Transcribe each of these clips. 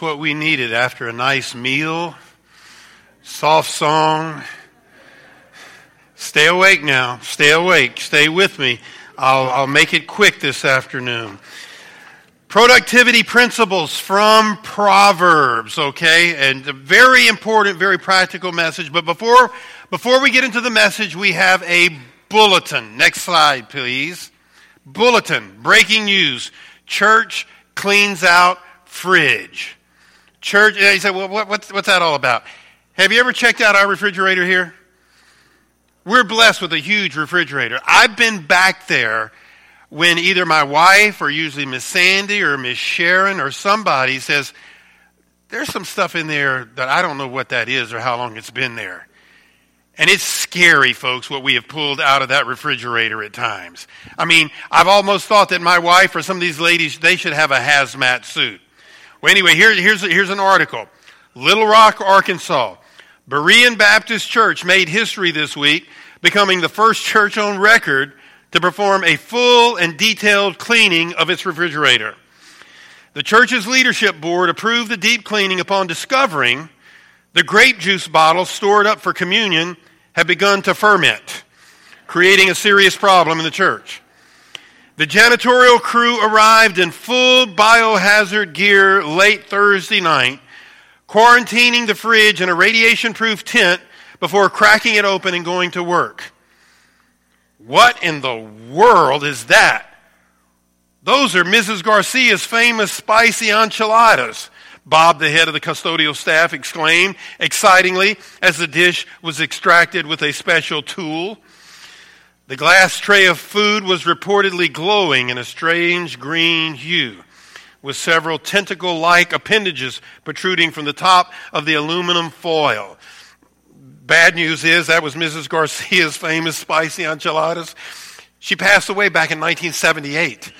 what we needed after a nice meal, soft song. Stay awake now. Stay awake. Stay with me. I'll, I'll make it quick this afternoon. Productivity principles from Proverbs, okay? And a very important, very practical message. But before, before we get into the message, we have a bulletin. Next slide, please. Bulletin. Breaking news. Church cleans out fridge. Church, you say, well, what, what's, what's that all about? Have you ever checked out our refrigerator here? We're blessed with a huge refrigerator. I've been back there when either my wife or usually Miss Sandy or Miss Sharon or somebody says, there's some stuff in there that I don't know what that is or how long it's been there. And it's scary, folks, what we have pulled out of that refrigerator at times. I mean, I've almost thought that my wife or some of these ladies, they should have a hazmat suit. Well, anyway, here, here's, here's an article. Little Rock, Arkansas. Berean Baptist Church made history this week, becoming the first church on record to perform a full and detailed cleaning of its refrigerator. The church's leadership board approved the deep cleaning upon discovering the grape juice bottles stored up for communion had begun to ferment, creating a serious problem in the church. The janitorial crew arrived in full biohazard gear late Thursday night, quarantining the fridge in a radiation proof tent before cracking it open and going to work. What in the world is that? Those are Mrs. Garcia's famous spicy enchiladas. Bob, the head of the custodial staff, exclaimed excitingly as the dish was extracted with a special tool. The glass tray of food was reportedly glowing in a strange green hue, with several tentacle like appendages protruding from the top of the aluminum foil. Bad news is that was Mrs. Garcia's famous spicy enchiladas. She passed away back in 1978.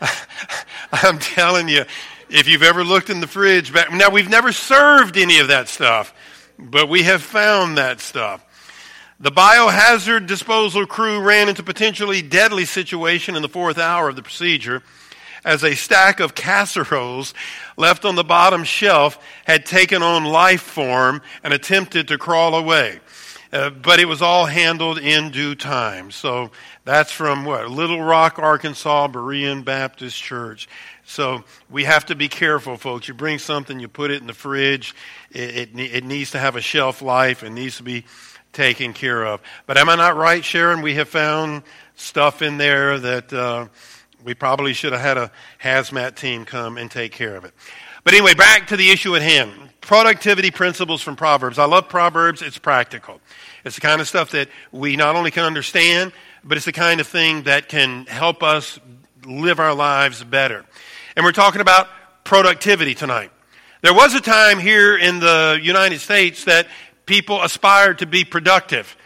I'm telling you, if you've ever looked in the fridge, back, now we've never served any of that stuff, but we have found that stuff. The biohazard disposal crew ran into potentially deadly situation in the fourth hour of the procedure as a stack of casseroles left on the bottom shelf had taken on life form and attempted to crawl away. Uh, but it was all handled in due time. So that's from what? Little Rock, Arkansas, Berean Baptist Church. So we have to be careful, folks. You bring something, you put it in the fridge. It, it, it needs to have a shelf life. It needs to be taken care of. But am I not right, Sharon? We have found stuff in there that uh, we probably should have had a hazmat team come and take care of it. But anyway, back to the issue at hand. Productivity principles from Proverbs. I love Proverbs. It's practical. It's the kind of stuff that we not only can understand, but it's the kind of thing that can help us live our lives better. And we're talking about productivity tonight. There was a time here in the United States that people aspire to be productive.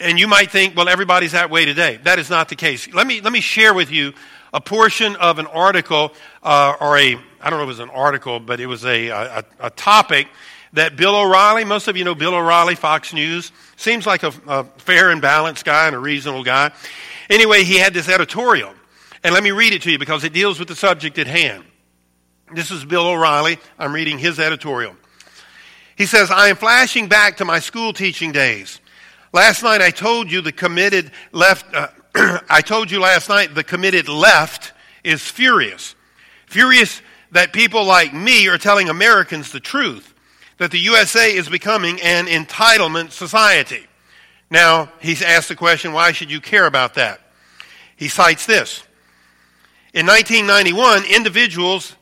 And you might think, well, everybody's that way today. That is not the case. Let me, let me share with you a portion of an article, uh, or a, I don't know if it was an article, but it was a, a, a topic that Bill O'Reilly, most of you know Bill O'Reilly, Fox News, seems like a, a fair and balanced guy and a reasonable guy. Anyway, he had this editorial. And let me read it to you because it deals with the subject at hand. This is Bill O'Reilly. I'm reading his editorial. He says, I am flashing back to my school teaching days. Last night I told you the committed left, uh, I told you last night the committed left is furious. Furious that people like me are telling Americans the truth that the USA is becoming an entitlement society. Now, he's asked the question, why should you care about that? He cites this. In 1991, individuals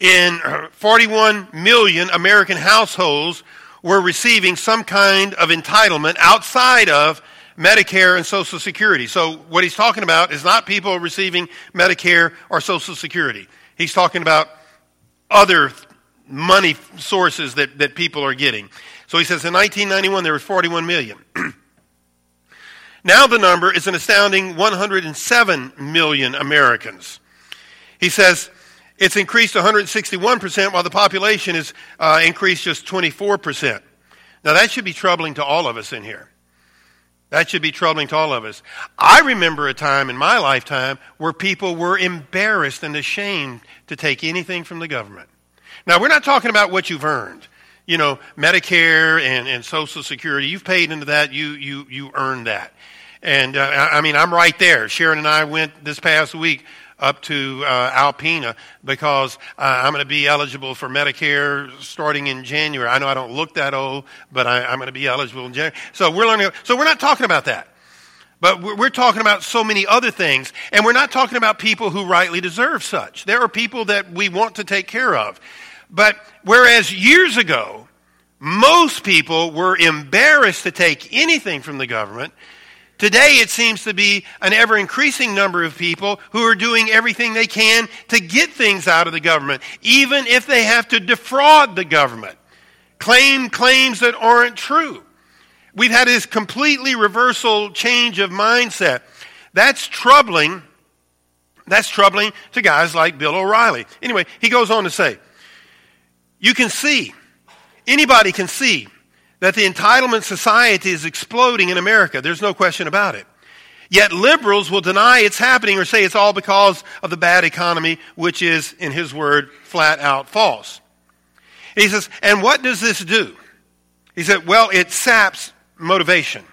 in uh, 41 million American households were receiving some kind of entitlement outside of Medicare and Social Security. So, what he's talking about is not people receiving Medicare or Social Security. He's talking about other money sources that, that people are getting. So he says in 1991 there were 41 million. now the number is an astounding 107 million Americans. He says it's increased 161% while the population is uh, increased just 24%. Now that should be troubling to all of us in here. That should be troubling to all of us. I remember a time in my lifetime where people were embarrassed and ashamed to take anything from the government. Now, we're not talking about what you've earned. You know, Medicare and, and Social Security, you've paid into that, you, you, you earned that. And uh, I mean, I'm right there. Sharon and I went this past week up to uh, Alpena because uh, I'm going to be eligible for Medicare starting in January. I know I don't look that old, but I, am going to be eligible in January. So we're learning. So we're not talking about that. But we're, we're talking about so many other things, and we're not talking about people who rightly deserve such. There are people that we want to take care of. But whereas years ago, most people were embarrassed to take anything from the government, Today, it seems to be an ever increasing number of people who are doing everything they can to get things out of the government, even if they have to defraud the government, claim claims that aren't true. We've had this completely reversal change of mindset. That's troubling. That's troubling to guys like Bill O'Reilly. Anyway, he goes on to say, you can see, anybody can see that the entitlement society is exploding in America. There's no question about it. Yet liberals will deny it's happening or say it's all because of the bad economy, which is, in his word, flat out false. he says, and what does this do? He said, well, it saps motivation.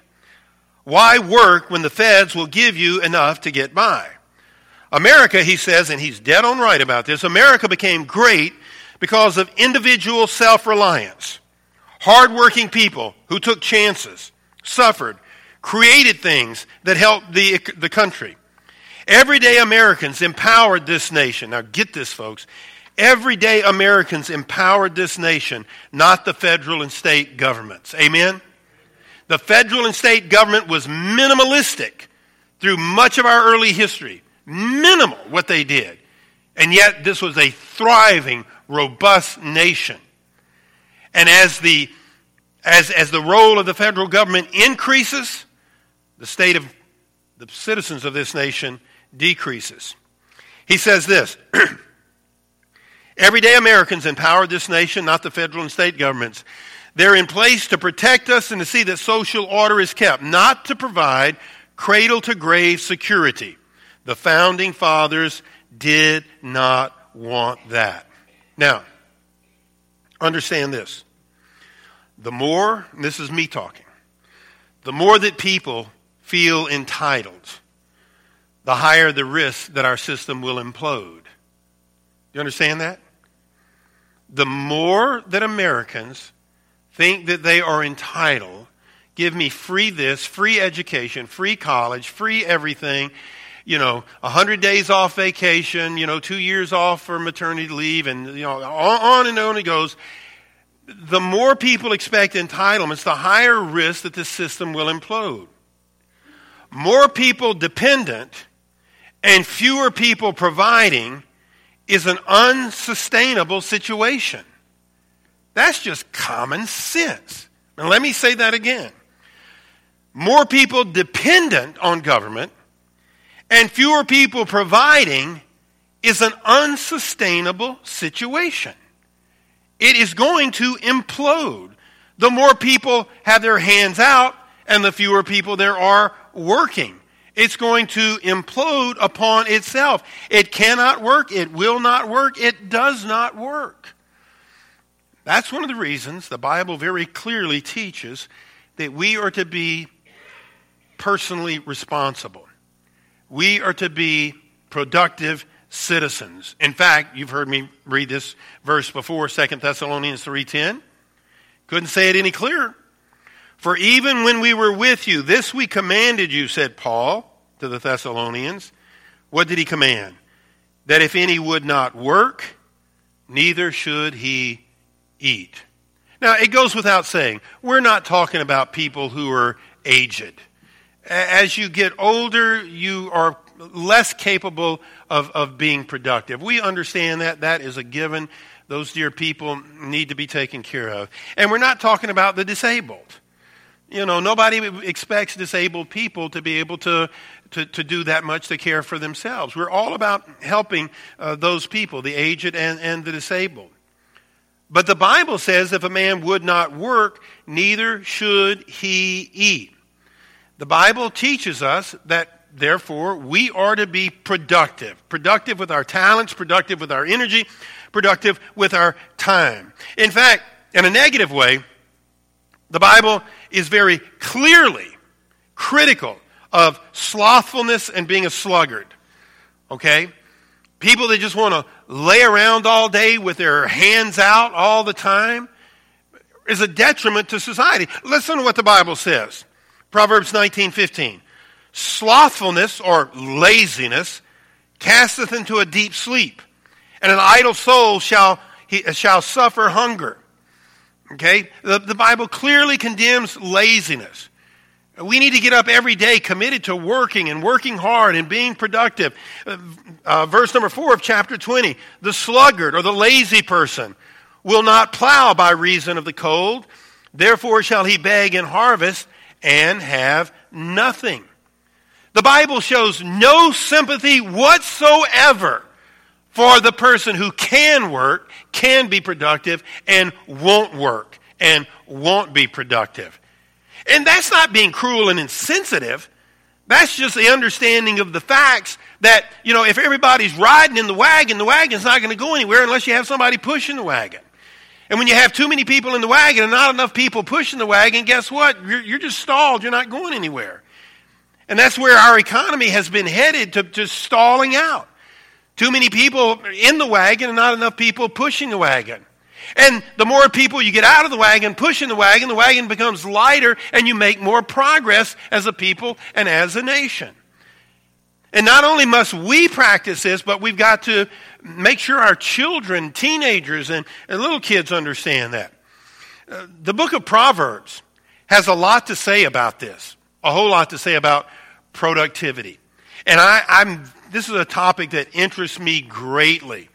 Why work when the feds will give you enough to get by? America, he says, and he's dead on right about this, America became great because of individual self reliance. Hardworking people who took chances, suffered, created things that helped the, the country. Everyday Americans empowered this nation. Now, get this, folks. Everyday Americans empowered this nation, not the federal and state governments. Amen? The federal and state government was minimalistic through much of our early history. Minimal what they did. And yet, this was a thriving, robust nation. And as the, as, as the role of the federal government increases, the state of the citizens of this nation decreases. He says this Everyday Americans empower this nation, not the federal and state governments. They're in place to protect us and to see that social order is kept, not to provide cradle to grave security. The founding fathers did not want that. Now, understand this. The more, this is me talking, the more that people feel entitled, the higher the risk that our system will implode. You understand that? The more that Americans think that they are entitled, give me free this, free education, free college, free everything, you know, a hundred days off vacation, you know, two years off for maternity leave, and you know, on and on it goes the more people expect entitlements, the higher risk that the system will implode. More people dependent and fewer people providing is an unsustainable situation. That's just common sense. And let me say that again. More people dependent on government and fewer people providing is an unsustainable situation it is going to implode. The more people have their hands out and the fewer people there are working. It's going to implode upon itself. It cannot work. It will not work. It does not work. That's one of the reasons the Bible very clearly teaches that we are to be personally responsible. We are to be productive citizens. In fact, you've heard me read this verse before, 2 Thessalonians 3:10. Couldn't say it any clearer. For even when we were with you, this we commanded you, said Paul to the Thessalonians. What did he command? That if any would not work, neither should he eat. Now, it goes without saying, we're not talking about people who are aged. As you get older, you are less capable of, of being productive. We understand that. That is a given. Those dear people need to be taken care of. And we're not talking about the disabled. You know, nobody expects disabled people to be able to, to, to do that much to care for themselves. We're all about helping uh, those people, the aged and, and the disabled. But the Bible says if a man would not work, neither should he eat. The Bible teaches us that, therefore, we are to be productive. Productive with our talents, productive with our energy, productive with our time. In fact, in a negative way, the Bible is very clearly critical of slothfulness and being a sluggard. Okay? People that just want to lay around all day with their hands out all the time is a detriment to society. Listen to what the Bible says. Proverbs 19:15. Slothfulness or laziness casteth into a deep sleep, and an idle soul shall he, shall suffer hunger. Okay? The, the Bible clearly condemns laziness. We need to get up every day committed to working and working hard and being productive. Uh, uh, verse number four of chapter 20 the sluggard or the lazy person will not plow by reason of the cold, therefore shall he beg in harvest and have nothing. The Bible shows no sympathy whatsoever for the person who can work, can be productive, and won't work and won't be productive. And that's not being cruel and insensitive. That's just the understanding of the facts that, you know, if everybody's riding in the wagon, the wagon's not going to go anywhere unless you have somebody pushing the wagon. And when you have too many people in the wagon and not enough people pushing the wagon, guess what? You're, you're just stalled. You're not going anywhere. And that's where our economy has been headed to, to stalling out. Too many people in the wagon and not enough people pushing the wagon. And the more people you get out of the wagon, pushing the wagon, the wagon becomes lighter and you make more progress as a people and as a nation. And not only must we practice this, but we've got to make sure our children, teenagers, and, and little kids understand that. Uh, the book of Proverbs has a lot to say about this, a whole lot to say about productivity. And I, I'm, this is a topic that interests me greatly.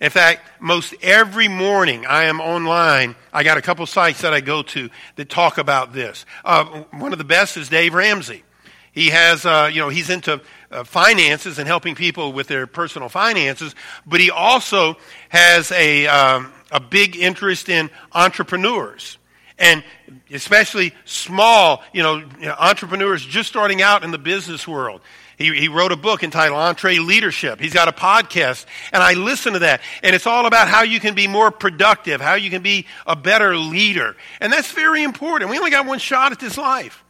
In fact, most every morning I am online. I got a couple sites that I go to that talk about this. Uh, one of the best is Dave Ramsey. He has, uh, you know, he's into uh, finances and helping people with their personal finances, but he also has a, um, a big interest in entrepreneurs and especially small, you know, entrepreneurs just starting out in the business world. He, he wrote a book entitled EntreLeadership. He's got a podcast, and I listen to that. And it's all about how you can be more productive, how you can be a better leader. And that's very important. We only got one shot at this life.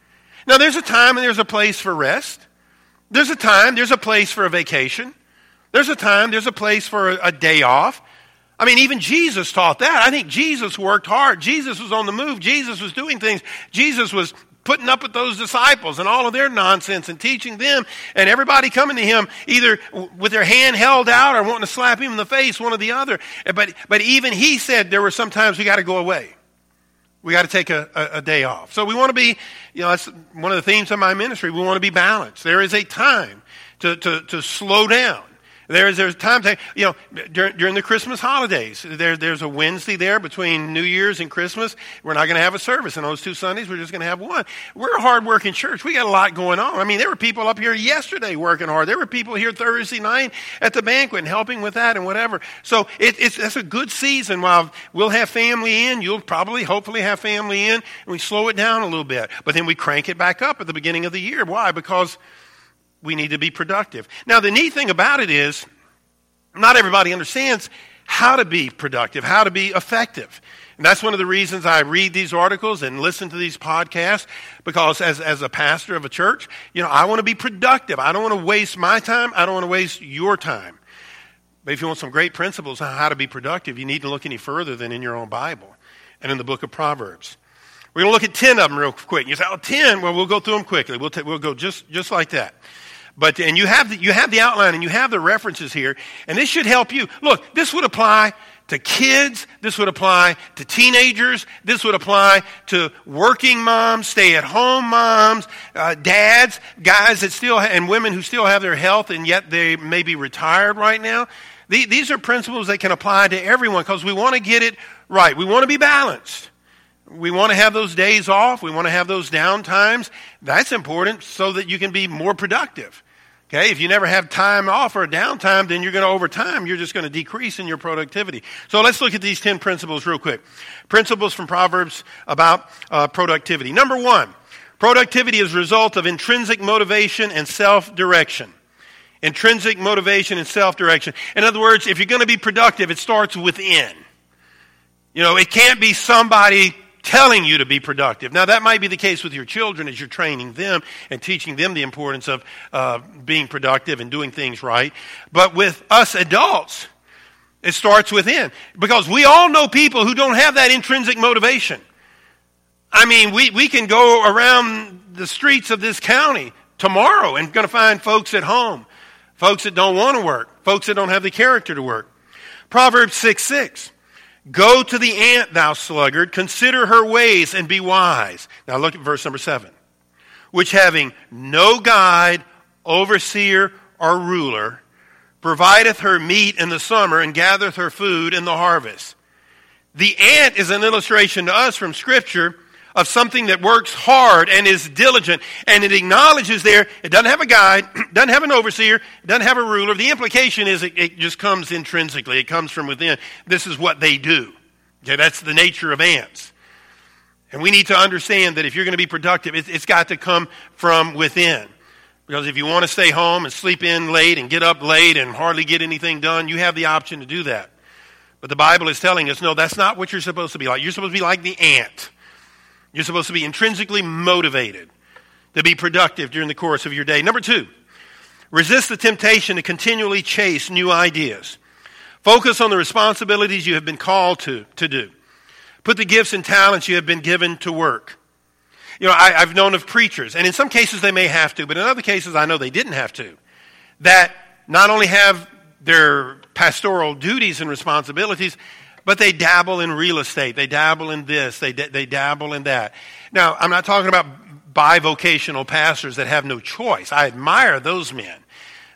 Now, there's a time and there's a place for rest. There's a time, there's a place for a vacation. There's a time, there's a place for a, a day off. I mean, even Jesus taught that. I think Jesus worked hard. Jesus was on the move. Jesus was doing things. Jesus was putting up with those disciples and all of their nonsense and teaching them and everybody coming to him either with their hand held out or wanting to slap him in the face, one or the other. But, but even he said there were sometimes we got to go away. We got to take a, a, a, day off. So we want to be, you know, that's one of the themes of my ministry. We want to be balanced. There is a time to, to, to slow down there's, there's time to, you know, during, during the Christmas holidays, there, there's a Wednesday there between New Year's and Christmas. We're not going to have a service. And those two Sundays, we're just going to have one. We're a hard-working church. We got a lot going on. I mean, there were people up here yesterday working hard. There were people here Thursday night at the banquet and helping with that and whatever. So it, it's, that's a good season while we'll have family in. You'll probably, hopefully have family in. And we slow it down a little bit. But then we crank it back up at the beginning of the year. Why? Because we need to be productive. Now, the neat thing about it is, not everybody understands how to be productive, how to be effective. And that's one of the reasons I read these articles and listen to these podcasts because as, as a pastor of a church, you know, I want to be productive. I don't want to waste my time. I don't want to waste your time. But if you want some great principles on how to be productive, you need to look any further than in your own Bible and in the book of Proverbs. We're going to look at 10 of them real quick. You say, oh, 10? Well, we'll go through them quickly. We'll, t- we'll go just, just like that. But, and you have, the, you have the outline and you have the references here, and this should help you. Look, this would apply to kids, this would apply to teenagers, this would apply to working moms, stay at home moms, uh, dads, guys that still, ha- and women who still have their health and yet they may be retired right now. The, these are principles that can apply to everyone because we want to get it right. We want to be balanced. We want to have those days off. We want to have those down times. That's important so that you can be more productive. Okay, if you never have time off or downtime, then you're going to, over time, you're just going to decrease in your productivity. So let's look at these 10 principles real quick. Principles from Proverbs about uh, productivity. Number one, Productivity is a result of intrinsic motivation and self direction. Intrinsic motivation and self direction. In other words, if you're going to be productive, it starts within. You know, it can't be somebody telling you to be productive. Now, that might be the case with your children as you're training them and teaching them the importance of uh, being productive and doing things right. But with us adults, it starts within. Because we all know people who don't have that intrinsic motivation. I mean, we, we can go around the streets of this county tomorrow and going to find folks at home, folks that don't want to work, folks that don't have the character to work. Proverbs 6 6. Go to the ant, thou sluggard, consider her ways and be wise. Now look at verse number 7. Which having no guide, overseer, or ruler, provideth her meat in the summer and gathereth her food in the harvest. The ant is an illustration to us from Scripture of something that works hard and is diligent. And it acknowledges there, it doesn't have a guide, doesn't have an overseer, doesn't have a ruler. The implication is it, it just comes intrinsically, it comes from within. This is what they do. Okay, that's the nature of ants. And we need to understand that if you're going to be productive, it, it's got to come from within. Because if you want to stay home and sleep in late and get up late and hardly get anything done, you have the option to do that. But the Bible is telling us, no, that's not what you're supposed to be like. You're supposed to be like the ant. You're supposed to be intrinsically motivated to be productive during the course of your day. Number two, resist the temptation to continually chase new ideas. Focus on the responsibilities you have been called to, to do. Put the gifts and talents you have been given to work. You know, I, have known of preachers, and in some cases they may have to, but in other cases I know they didn't have to, that not only have their pastoral duties and responsibilities, but they dabble in real estate. They dabble in this. They, they dabble in that. Now, I'm not talking about bivocational pastors that have no choice. I admire those men.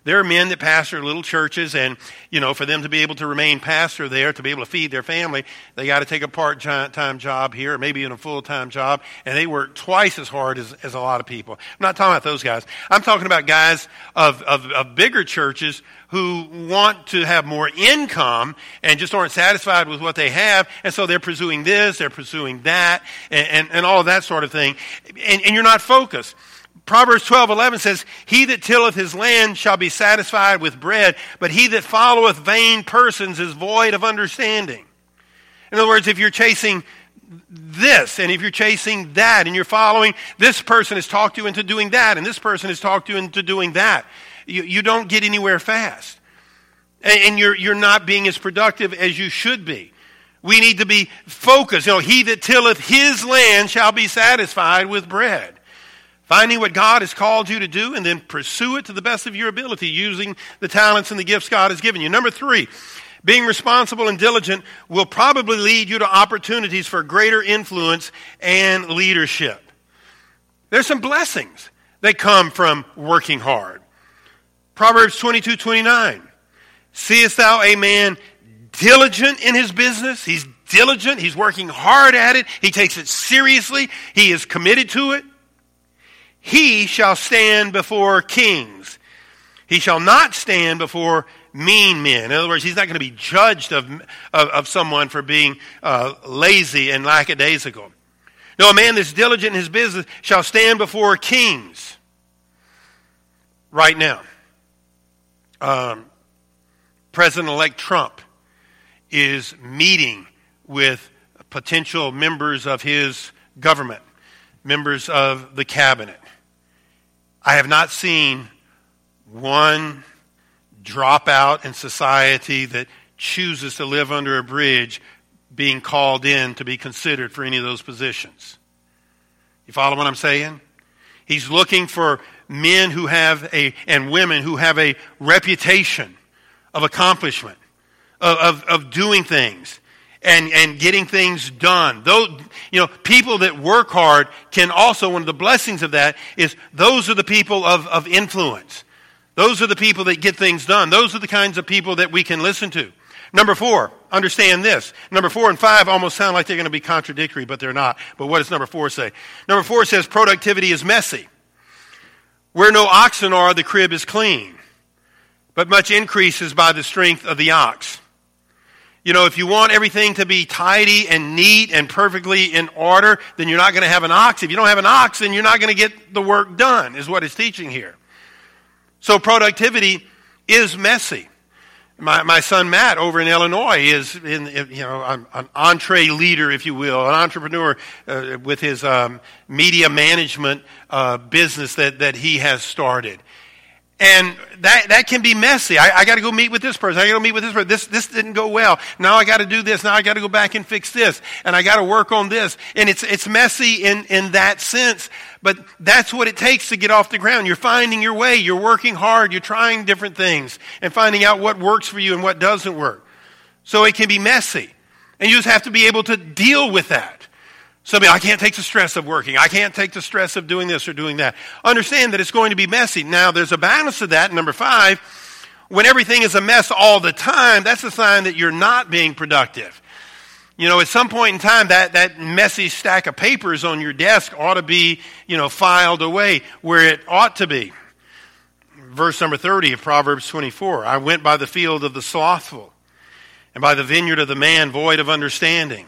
There are men that pastor little churches, and, you know, for them to be able to remain pastor there, to be able to feed their family, they got to take a part time job here, or maybe in a full time job, and they work twice as hard as, as a lot of people. I'm not talking about those guys. I'm talking about guys of, of, of bigger churches who want to have more income and just aren't satisfied with what they have, and so they're pursuing this, they're pursuing that, and, and, and all that sort of thing. And, and you're not focused. Proverbs 12, 11 says, He that tilleth his land shall be satisfied with bread, but he that followeth vain persons is void of understanding. In other words, if you're chasing this and if you're chasing that and you're following this person has talked you into doing that and this person has talked you into doing that, you, you don't get anywhere fast. And, and you're, you're not being as productive as you should be. We need to be focused. You know, he that tilleth his land shall be satisfied with bread. Finding what God has called you to do and then pursue it to the best of your ability using the talents and the gifts God has given you. Number three, being responsible and diligent will probably lead you to opportunities for greater influence and leadership. There's some blessings that come from working hard. Proverbs 22 29. Seest thou a man diligent in his business? He's diligent. He's working hard at it. He takes it seriously. He is committed to it he shall stand before kings. He shall not stand before mean men. In other words, he's not going to be judged of, of, of someone for being uh, lazy and lackadaisical. No, a man that's diligent in his business shall stand before kings. Right now, um, President elect Trump is meeting with potential members of his government, members of the cabinet. I have not seen one dropout in society that chooses to live under a bridge being called in to be considered for any of those positions. You follow what I'm saying? He's looking for men who have a, and women who have a reputation of accomplishment, of, of, of doing things and, and getting things done. Those, you know, people that work hard can also, one of the blessings of that is those are the people of, of influence. Those are the people that get things done. Those are the kinds of people that we can listen to. Number four, understand this. Number four and five almost sound like they're going to be contradictory, but they're not. But what does number four say? Number four says productivity is messy. Where no oxen are, the crib is clean, but much increases by the strength of the ox. You know, if you want everything to be tidy and neat and perfectly in order, then you're not going to have an ox. If you don't have an ox, then you're not going to get the work done, is what it's teaching here. So productivity is messy. My, my son Matt over in Illinois is in, you know an, an EntreLeader, if you will, an entrepreneur uh, with his um, media management uh, business that, that he has started. And that, that can be messy. I, I got to go meet with this person. I got to meet with this person. This, this didn't go well. Now I got to do this. Now I got to go back and fix this. And I got to work on this. And it's, it's messy in, in that sense. But that's what it takes to get off the ground. You're finding your way. You're working hard. You're trying different things and finding out what works for you and what doesn't work. So it can be messy. And you just have to be able to deal with that. Some I can't take the stress of working. I can't take the stress of doing this or doing that. Understand that it's going to be messy. Now, there's a balance to that. Number five, when everything is a mess all the time, that's a sign that you're not being productive. You know, at some point in time, that, that messy stack of papers on your desk ought to be, you know, filed away where it ought to be. Verse number 30 of Proverbs 24 I went by the field of the slothful, and by the vineyard of the man void of understanding.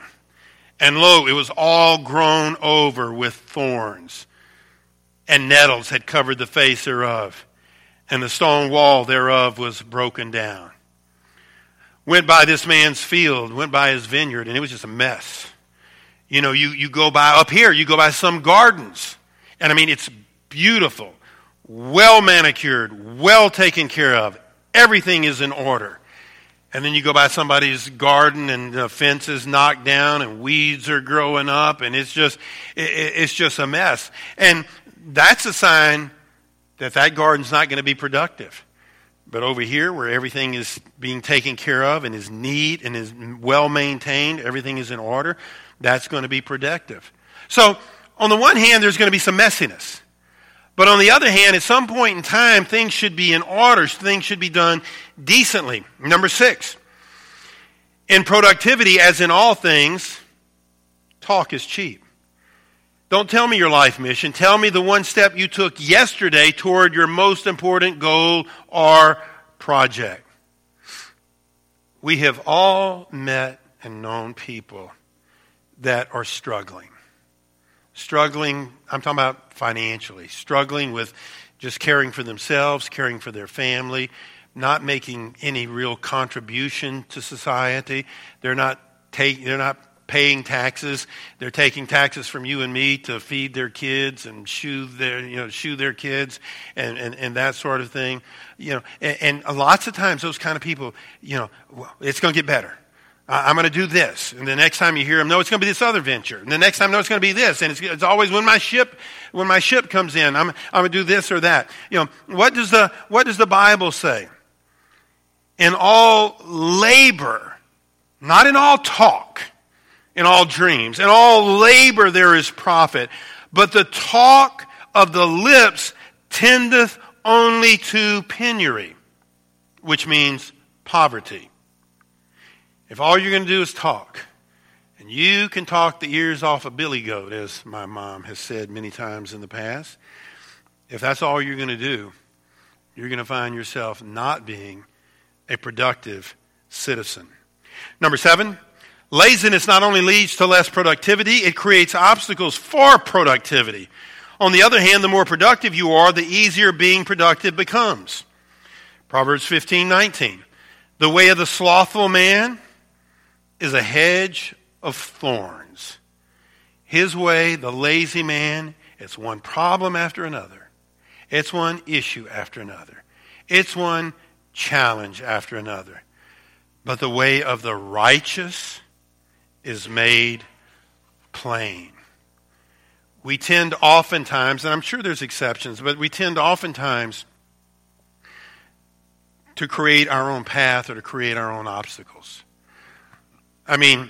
And lo, it was all grown over with thorns, and nettles had covered the face thereof, and the stone wall thereof was broken down. Went by this man's field, went by his vineyard, and it was just a mess. You know, you, you go by, up here, you go by some gardens, and I mean, it's beautiful, well manicured, well taken care of. Everything is in order. And then you go by somebody's garden and the fence is knocked down and weeds are growing up and it's just, it's just a mess. And that's a sign that that garden's not going to be productive. But over here, where everything is being taken care of and is neat and is well maintained, everything is in order, that's going to be productive. So, on the one hand, there's going to be some messiness. But on the other hand, at some point in time, things should be in order. Things should be done decently. Number six, in productivity, as in all things, talk is cheap. Don't tell me your life mission. Tell me the one step you took yesterday toward your most important goal or project. We have all met and known people that are struggling struggling, I'm talking about financially, struggling with just caring for themselves, caring for their family, not making any real contribution to society. They're not take, they're not paying taxes. They're taking taxes from you and me to feed their kids and shoe their, you know, shoe their kids and, and, and that sort of thing. You know, and, and lots of times those kind of people, you know, well, it's going to get better. I'm going to do this. And the next time you hear them, no, it's going to be this other venture. And the next time, no, it's going to be this. And it's, it's always when my ship, when my ship comes in, I'm, I'm going to do this or that. You know, what does the, what does the Bible say? In all labor, not in all talk, in all dreams, in all labor there is profit. But the talk of the lips tendeth only to penury, which means poverty. If all you're going to do is talk, and you can talk the ears off a billy goat, as my mom has said many times in the past, if that's all you're going to do, you're going to find yourself not being a productive citizen. Number seven, laziness not only leads to less productivity, it creates obstacles for productivity. On the other hand, the more productive you are, the easier being productive becomes. Proverbs 15 19. The way of the slothful man is a hedge of thorns. His way, the lazy man, it's one problem after another. It's one issue after another. It's one challenge after another. But the way of the righteous is made plain. We tend oftentimes, and I'm sure there's exceptions, but we tend oftentimes to create our own path or to create our own obstacles. I mean,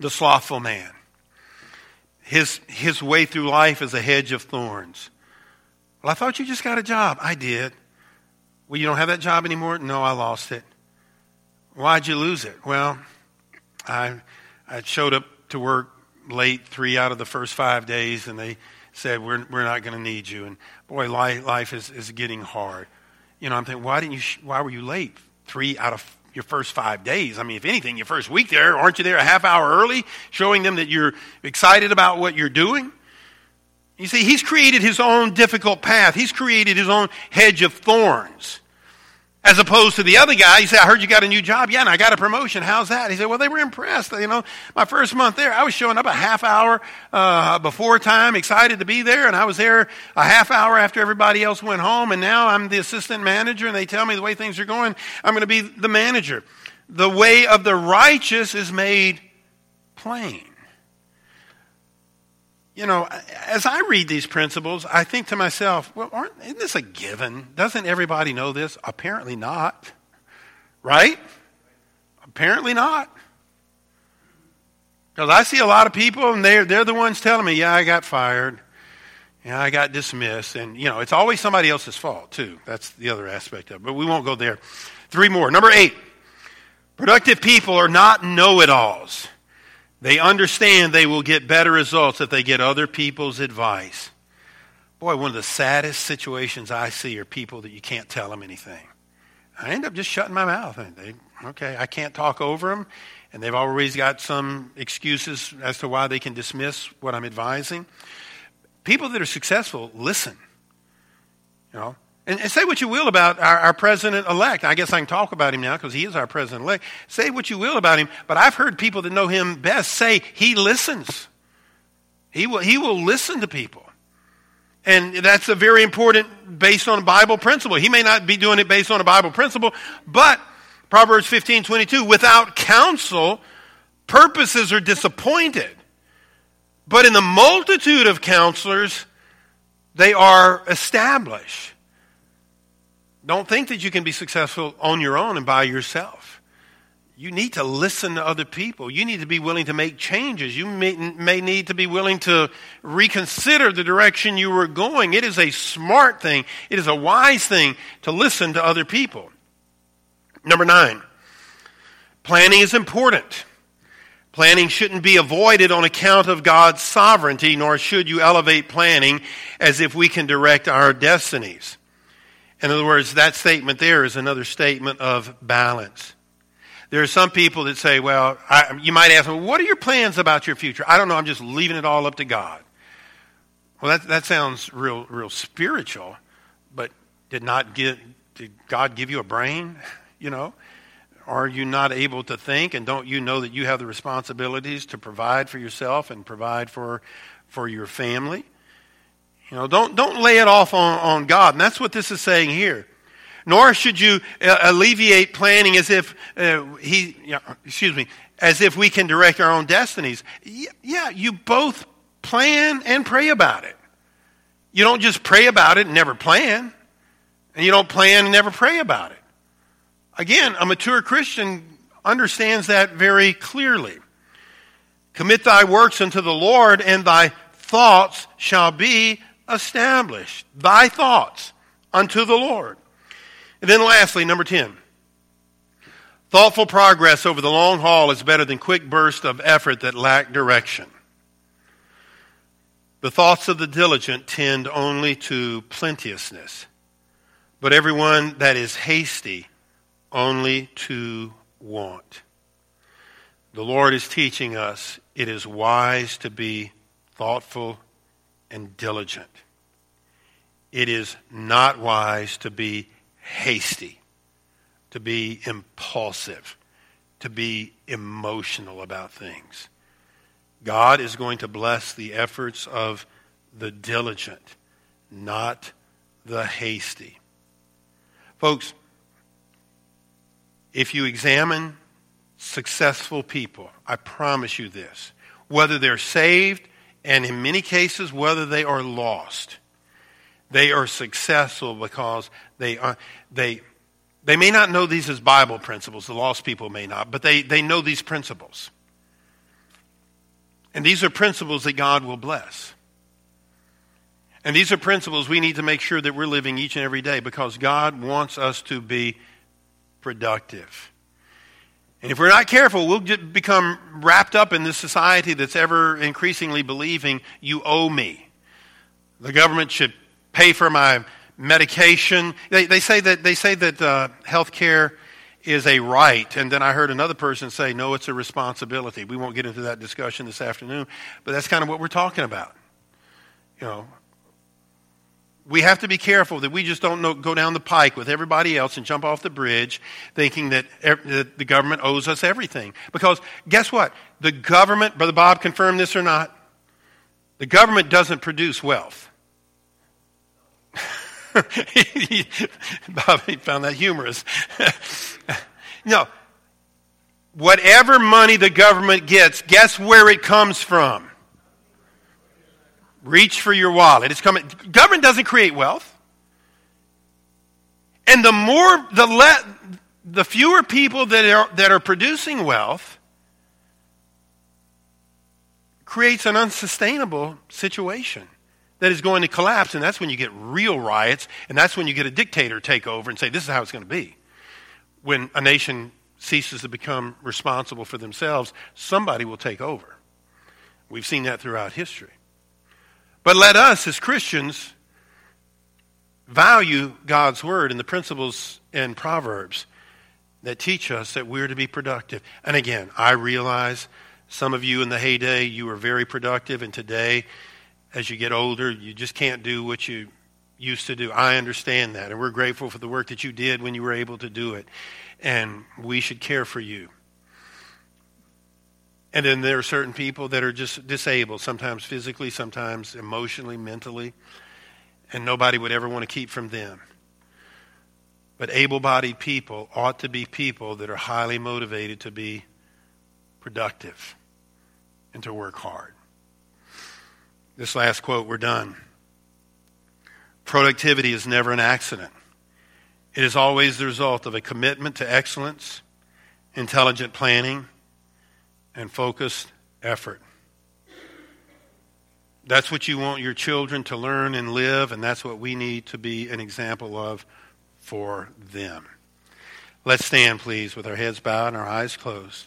the slothful man. His, his way through life is a hedge of thorns. Well, I thought you just got a job. I did. Well, you don't have that job anymore? No, I lost it. Why'd you lose it? Well, I, I showed up to work late three out of the first five days, and they said, We're, we're not going to need you. And boy, life, life is, is getting hard. You know, I'm thinking, why, didn't you, why were you late? Three out of your first five days. I mean, if anything, your first week there, aren't you there a half hour early, showing them that you're excited about what you're doing? You see, he's created his own difficult path. He's created his own hedge of thorns. As opposed to the other guy, he said, I heard you got a new job. Yeah, and I got a promotion. How's that? He said, Well, they were impressed. You know, my first month there, I was showing up a half hour uh, before time, excited to be there, and I was there a half hour after everybody else went home, and now I'm the assistant manager, and they tell me the way things are going, I'm going to be the manager. The way of the righteous is made plain. You know, as I read these principles, I think to myself, well, aren't, isn't this a given? Doesn't everybody know this? Apparently not. Right? Apparently not. Because I see a lot of people, and they're, they're the ones telling me, yeah, I got fired. Yeah, I got dismissed. And, you know, it's always somebody else's fault, too. That's the other aspect of it. But we won't go there. Three more. Number eight productive people are not know it alls. They understand they will get better results if they get other people's advice. Boy, one of the saddest situations I see are people that you can't tell them anything. I end up just shutting my mouth. They, okay, I can't talk over them, and they've always got some excuses as to why they can dismiss what I'm advising. People that are successful listen. You know, and, and say what you will about our, our president elect. I guess I can talk about him now because he is our president elect. Say what you will about him, but I've heard people that know him best say he listens. He will, he will listen to people. And that's a very important based on a Bible principle. He may not be doing it based on a Bible principle, but Proverbs 15 22, without counsel, purposes are disappointed. But in the multitude of counselors, they are established. Don't think that you can be successful on your own and by yourself. You need to listen to other people. You need to be willing to make changes. You may, may need to be willing to reconsider the direction you were going. It is a smart thing, it is a wise thing to listen to other people. Number nine, planning is important. Planning shouldn't be avoided on account of God's sovereignty, nor should you elevate planning as if we can direct our destinies. In other words, that statement there is another statement of balance. There are some people that say, well, I, you might ask them, what are your plans about your future? I don't know. I'm just leaving it all up to God. Well, that, that sounds real, real spiritual, but did not give, did God give you a brain? You know, are you not able to think and don't you know that you have the responsibilities to provide for yourself and provide for, for your family? You know, don't, don't lay it off on, on God. And that's what this is saying here. Nor should you uh, alleviate planning as if uh, he, excuse me, as if we can direct our own destinies. Yeah, you both plan and pray about it. You don't just pray about it and never plan. And you don't plan and never pray about it. Again, a mature Christian understands that very clearly. Commit thy works unto the Lord, and thy thoughts shall be established thy thoughts unto the Lord. And then lastly, number 10. Thoughtful progress over the long haul is better than quick bursts of effort that lack direction. The thoughts of the diligent tend only to plenteousness, but everyone that is hasty only to want. The Lord is teaching us it is wise to be thoughtful and diligent. It is not wise to be hasty, to be impulsive, to be emotional about things. God is going to bless the efforts of the diligent, not the hasty. Folks, if you examine successful people, I promise you this, whether they're saved and in many cases, whether they are lost, they are successful because they are, they, they may not know these as Bible principles, the lost people may not, but they, they know these principles. And these are principles that God will bless. And these are principles we need to make sure that we're living each and every day because God wants us to be productive. And if we're not careful, we'll become wrapped up in this society that's ever increasingly believing you owe me. The government should pay for my medication. They, they say that, they say that uh, health care is a right. And then I heard another person say, no, it's a responsibility. We won't get into that discussion this afternoon, but that's kind of what we're talking about. You know, we have to be careful that we just don't know, go down the pike with everybody else and jump off the bridge thinking that, that the government owes us everything. Because guess what? The government, Brother Bob confirmed this or not, the government doesn't produce wealth. Bobby found that humorous. no. Whatever money the government gets, guess where it comes from? Reach for your wallet. It's coming. Government doesn't create wealth. And the more, the le, the fewer people that are, that are producing wealth creates an unsustainable situation that is going to collapse, and that's when you get real riots, and that's when you get a dictator take over and say, this is how it's going to be. When a nation ceases to become responsible for themselves, somebody will take over. We've seen that throughout history. But let us, as Christians, value God's word and the principles in Proverbs that teach us that we're to be productive. And again, I realize some of you in the heyday, you were very productive, and today as you get older, you just can't do what you used to do. I understand that, and we're grateful for the work that you did when you were able to do it. And we should care for you. And then there are certain people that are just disabled, sometimes physically, sometimes emotionally, mentally, and nobody would ever want to keep from them. But able bodied people ought to be people that are highly motivated to be productive and to work hard. This last quote, we're done. Productivity is never an accident. It is always the result of a commitment to excellence, intelligent planning, and focused effort. That's what you want your children to learn and live, and that's what we need to be an example of for them. Let's stand, please, with our heads bowed and our eyes closed.